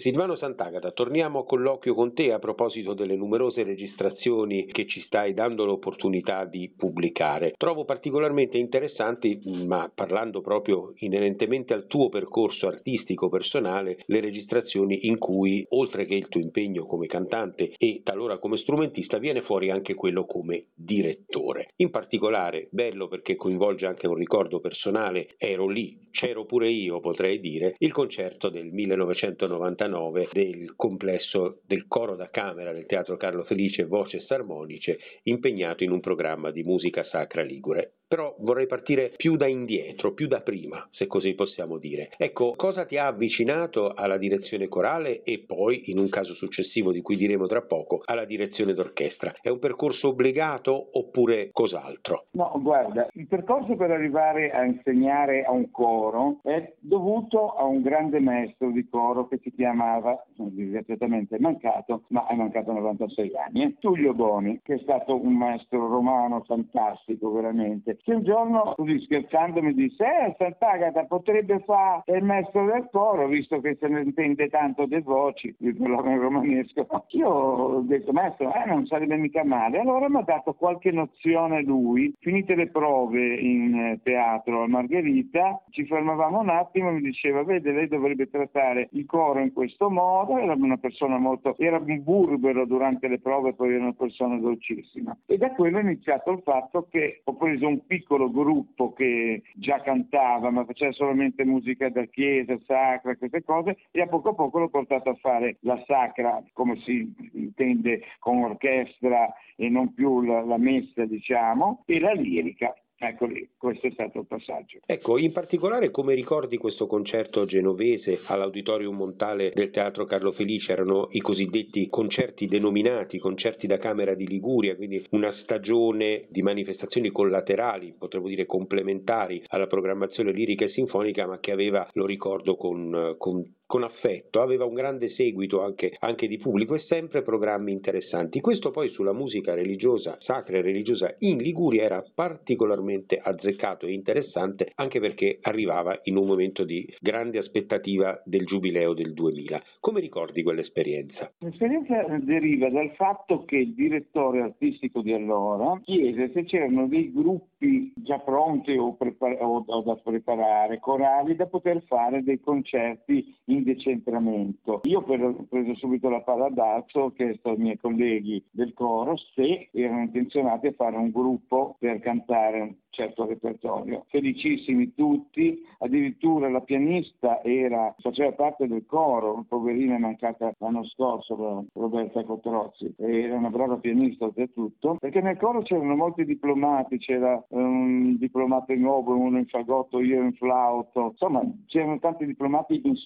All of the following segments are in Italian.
Silvano Sant'Agata, torniamo a colloquio con te a proposito delle numerose registrazioni che ci stai dando l'opportunità di pubblicare. Trovo particolarmente interessanti, ma parlando proprio inerentemente al tuo percorso artistico personale, le registrazioni in cui, oltre che il tuo impegno come cantante e talora come strumentista, viene fuori anche quello come direttore. In particolare, bello perché coinvolge anche un ricordo personale, ero lì, c'ero pure io, potrei dire, il concerto del 1999 del complesso del coro da camera del Teatro Carlo Felice Voces Armonice, impegnato in un programma di musica sacra ligure. Però vorrei partire più da indietro, più da prima, se così possiamo dire. Ecco, cosa ti ha avvicinato alla direzione corale e poi, in un caso successivo di cui diremo tra poco, alla direzione d'orchestra? È un percorso obbligato oppure cos'altro? No, guarda, il percorso per arrivare a insegnare a un coro è dovuto a un grande maestro di coro che si chiamava, disgraziatamente è mancato, ma è mancato a 96 anni, eh? Tullio Boni, che è stato un maestro romano fantastico veramente, che un giorno, così scherzando, mi disse, eh, Sant'Agata potrebbe fare il maestro del coro, visto che se ne intende tanto delle voci, di quello in romanesco. Io ho detto, maestro, eh, non sarebbe mica male. Allora mi ha dato qualche nozione lui, finite le prove in eh, teatro a Margherita, ci fermavamo un attimo e mi diceva, vede, lei dovrebbe trattare il coro in questo modo, era una persona molto, era un burbero durante le prove, poi era una persona dolcissima. E da quello è iniziato il fatto che ho preso un piccolo gruppo che già cantava, ma faceva solamente musica da chiesa, sacra, queste cose, e a poco a poco l'ho portato a fare la sacra, come si intende con orchestra e non più la, la messa, diciamo, e la lirica. Ecco lì, questo è stato il passaggio. Ecco, in particolare come ricordi questo concerto genovese all'Auditorium Montale del Teatro Carlo Felice? Erano i cosiddetti concerti denominati, concerti da Camera di Liguria, quindi una stagione di manifestazioni collaterali, potremmo dire complementari alla programmazione lirica e sinfonica, ma che aveva, lo ricordo, con, con con affetto, aveva un grande seguito anche, anche, di pubblico e sempre programmi interessanti. Questo poi sulla musica religiosa, sacra e religiosa in Liguria era particolarmente azzeccato e interessante anche perché arrivava in un momento di grande aspettativa del giubileo del 2000. Come ricordi quell'esperienza? L'esperienza deriva dal fatto che il direttore artistico di allora chiese se c'erano dei gruppi già pronti o, prepar- o, da preparare, corali, da poter fare dei concerti in in decentramento. Io ho preso subito la palla d'alzo, ho chiesto ai miei colleghi del coro se erano intenzionati a fare un gruppo per cantare un certo repertorio. Felicissimi tutti, addirittura la pianista era, faceva parte del coro, poverina è mancata l'anno scorso, Roberta Cotrozzi, era una brava pianista oltretutto, perché nel coro c'erano molti diplomati, c'era un diplomato in oboe, uno in fagotto, io in flauto, insomma c'erano tanti diplomati in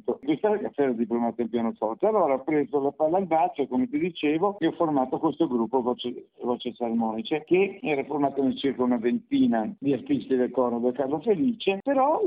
strumento. Questa era diplomato in pianoforte. Allora ho preso la palla al braccio, come ti dicevo, e ho formato questo gruppo Voce, Voce Salmonice, che era formato in circa una ventina di artisti del coro del Carlo Felice, però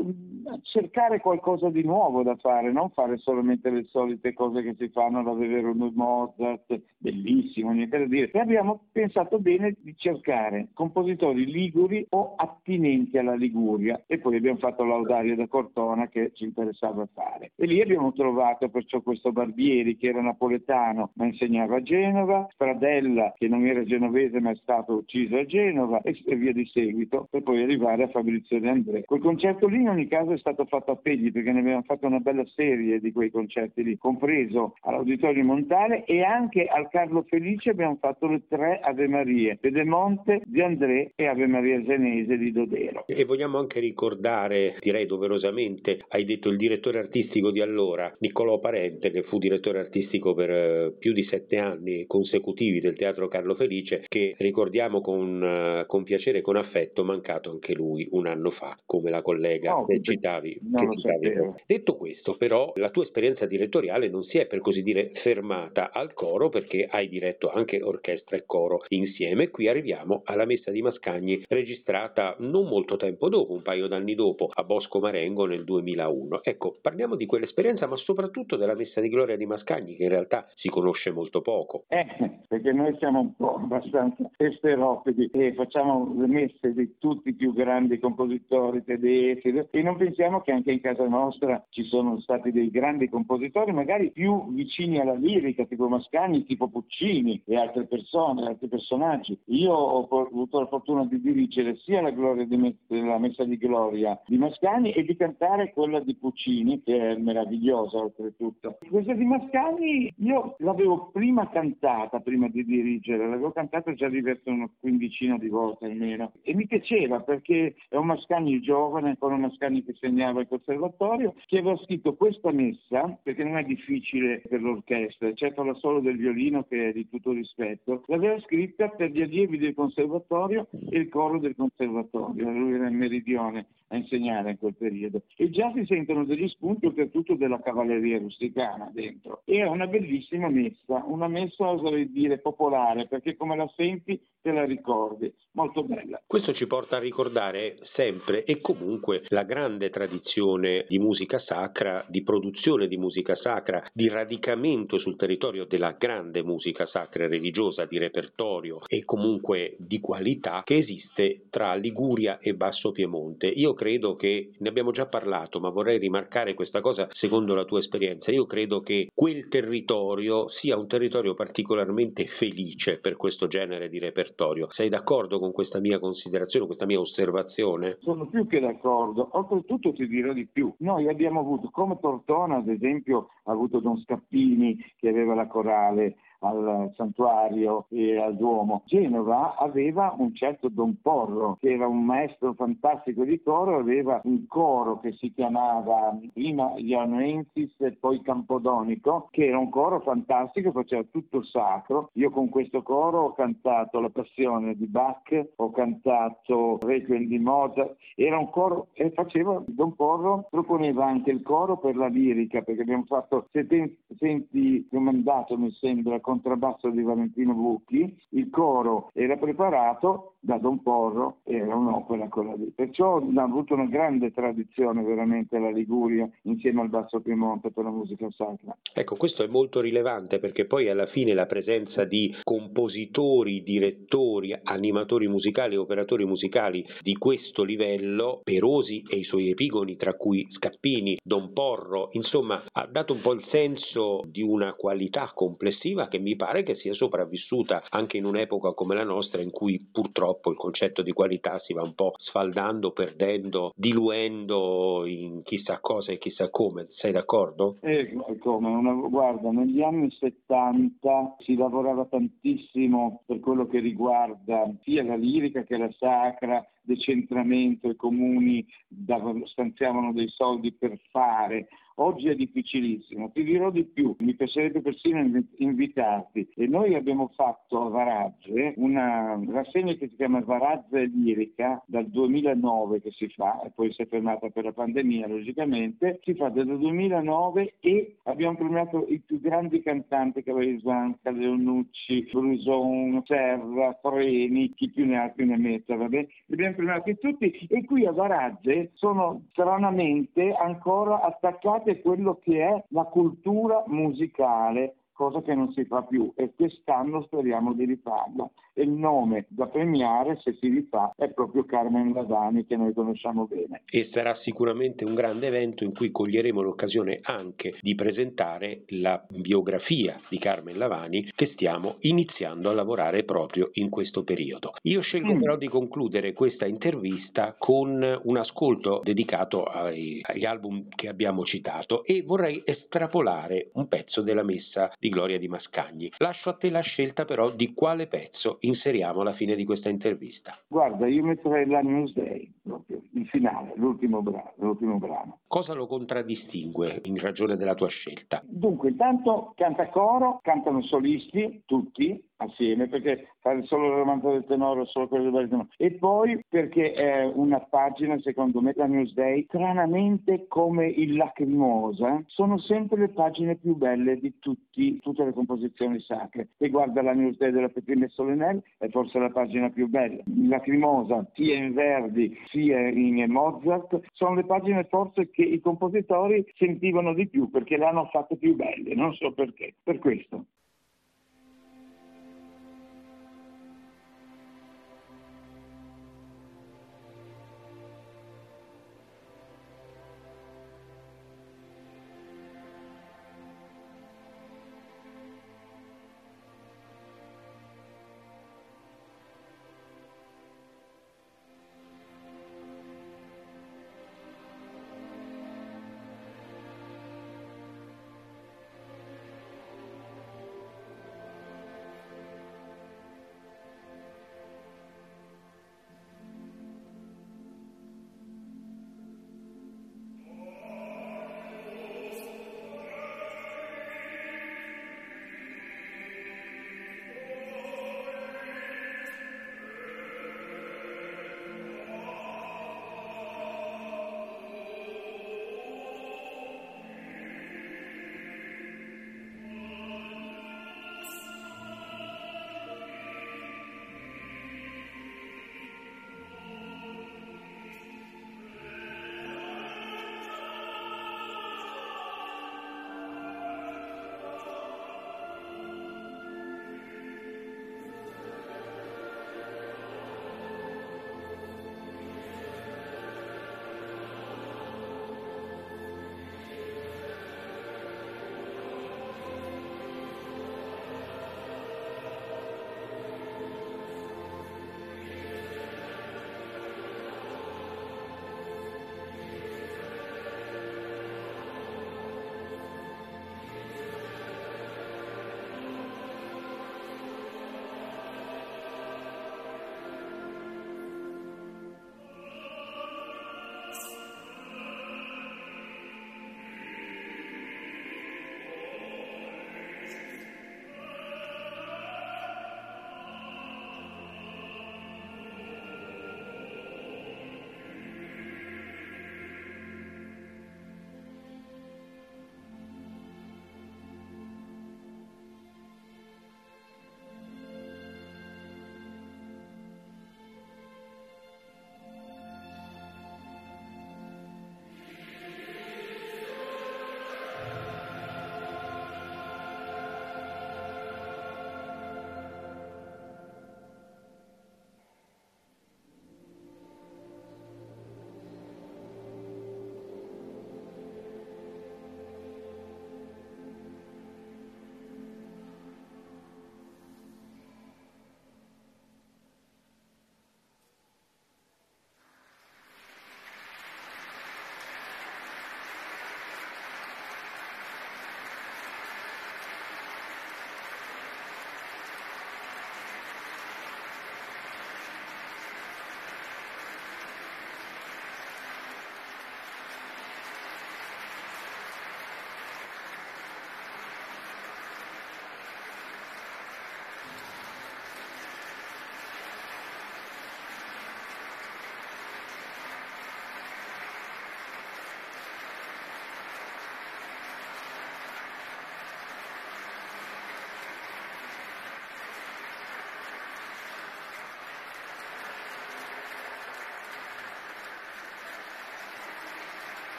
cercare qualcosa di nuovo da fare, non fare solamente le solite cose che si fanno da vedere un Mozart, bellissimo, niente da dire. E abbiamo pensato bene di cercare compositori liguri o attinenti alla Liguria e poi abbiamo fatto l'Audario da Cortona che ci interessava fare. E lì abbiamo trovato perciò questo Barbieri che era napoletano ma insegnava a Genova, Stradella che non era genovese ma è stato ucciso a Genova e via di seguito seguito per poi arrivare a Fabrizio De André. Quel concerto lì in ogni caso è stato fatto a Pegli perché ne abbiamo fatto una bella serie di quei concerti lì, compreso all'Auditorio Montale e anche al Carlo Felice abbiamo fatto le tre Ave Marie, Pedemonte, Di André e Ave Maria Genese di Dodero. E vogliamo anche ricordare, direi doverosamente, hai detto il direttore artistico di allora, Niccolò Parente, che fu direttore artistico per eh, più di sette anni consecutivi del Teatro Carlo Felice, che ricordiamo con, uh, con piacere e con affetto mancato anche lui un anno fa, come la collega oh, che citavi. Che citavi. Detto questo, però, la tua esperienza direttoriale non si è per così dire fermata al coro perché hai diretto anche orchestra e coro insieme. Qui arriviamo alla messa di Mascagni registrata non molto tempo dopo, un paio d'anni dopo, a Bosco Marengo nel 2001. Ecco, parliamo di quell'esperienza, ma soprattutto della messa di gloria di Mascagni, che in realtà si conosce molto poco. Eh, perché noi siamo un po' abbastanza esteropedi e facciamo le messe di tutti i più grandi compositori tedeschi e non pensiamo che anche in casa nostra ci sono stati dei grandi compositori, magari più vicini alla lirica, tipo Mascagni, tipo Puccini e altre persone, altri personaggi. Io ho avuto la fortuna di dirigere sia la, me- la messa di gloria di Mascagni e di cantare quella di Puccini, che è meravigliosa oltretutto. Questa di Mascagni io l'avevo prima cantata, prima di dirigere, l'avevo cantata già diverse una quindicina di volte almeno e mi piaceva perché è un Mascagni giovane, ancora un Mascagni che segnava il conservatorio, che aveva scritto questa messa, perché non è difficile per l'orchestra, eccetto la solo del violino che è di tutto rispetto, l'aveva scritta per gli allievi del conservatorio e il coro del conservatorio, lui era in meridione a insegnare in quel periodo. E già si sentono degli spunti oltretutto della cavalleria rusticana dentro. E è una bellissima messa, una messa oserei dire popolare, perché come la senti te la ricordi, molto bella. Questo ci porta a ricordare sempre e comunque la grande tradizione di musica sacra, di produzione di musica sacra, di radicamento sul territorio della grande musica sacra e religiosa, di repertorio e comunque di qualità che esiste tra Liguria e Basso Piemonte. Io credo che, ne abbiamo già parlato, ma vorrei rimarcare questa cosa secondo la tua esperienza, io credo che quel territorio sia un territorio particolarmente felice per questo genere di repertorio. Sei d'accordo con questa mia considerazione, questa mia osservazione? Sono più che d'accordo, oltretutto ti dirò di più. Noi abbiamo avuto, come Tortona ad esempio, ha avuto Don Scappini che aveva la corale, al santuario e al Duomo. Genova aveva un certo Don Porro, che era un maestro fantastico di coro, aveva un coro che si chiamava prima Ianuensis e poi Campodonico, che era un coro fantastico, faceva tutto sacro. Io con questo coro ho cantato La Passione di Bach, ho cantato Requiem di Mozart, era un coro e faceva Don Porro, proponeva anche il coro per la lirica, perché abbiamo fatto Senti, senti comandato mi sembra con contrabbasso di Valentino Bucchi, il coro era preparato da Don Porro, era un'opera quella lì. Perciò ha avuto una grande tradizione veramente la Liguria insieme al Basso Piemonte per la musica sacra. Ecco, questo è molto rilevante perché poi alla fine la presenza di compositori, direttori, animatori musicali, operatori musicali di questo livello, Perosi e i suoi epigoni, tra cui Scappini, Don Porro, insomma, ha dato un po' il senso di una qualità complessiva che mi pare che sia sopravvissuta anche in un'epoca come la nostra in cui purtroppo il concetto di qualità si va un po' sfaldando, perdendo, diluendo in chissà cosa e chissà come. Sei d'accordo? Eh, come? Una, guarda, negli anni 70 si lavorava tantissimo per quello che riguarda sia la lirica che la sacra, decentramento, i comuni stanziavano dei soldi per fare, Oggi è difficilissimo, ti dirò di più, mi piacerebbe persino invitarti. E noi abbiamo fatto a Varazze una rassegna che si chiama Varazze Lirica dal 2009 che si fa, e poi si è fermata per la pandemia logicamente, si fa dal 2009 e abbiamo premiato i più grandi cantanti, Cavalier Leonucci, Bruson, Serra, Freni, chi più ne ha più ne metta, va bene? Li abbiamo premiati tutti e qui a Varazze sono stranamente ancora attaccati guardate quello che è la cultura musicale cosa che non si fa più e quest'anno speriamo di rifarla. E il nome da premiare, se si rifà, è proprio Carmen Lavani che noi conosciamo bene. E sarà sicuramente un grande evento in cui coglieremo l'occasione anche di presentare la biografia di Carmen Lavani che stiamo iniziando a lavorare proprio in questo periodo. Io scelgo mm. però di concludere questa intervista con un ascolto dedicato ai, agli album che abbiamo citato e vorrei estrapolare un pezzo della messa di Gloria di Mascagni. Lascio a te la scelta però di quale pezzo inseriamo alla fine di questa intervista. Guarda, io metterei la Newsday, proprio, il finale, l'ultimo brano, l'ultimo brano. Cosa lo contraddistingue in ragione della tua scelta? Dunque, intanto canta coro, cantano solisti, tutti, assieme perché fare solo il romanzo del tenore solo quello del tenore e poi perché è una pagina secondo me la Newsday stranamente come il Lacrimosa sono sempre le pagine più belle di tutti, tutte le composizioni sacre. E guarda la Newsday della Petrina Solenel è forse la pagina più bella. Il Lacrimosa sia in Verdi sia in Mozart sono le pagine forse che i compositori sentivano di più perché le hanno fatte più belle non so perché. Per questo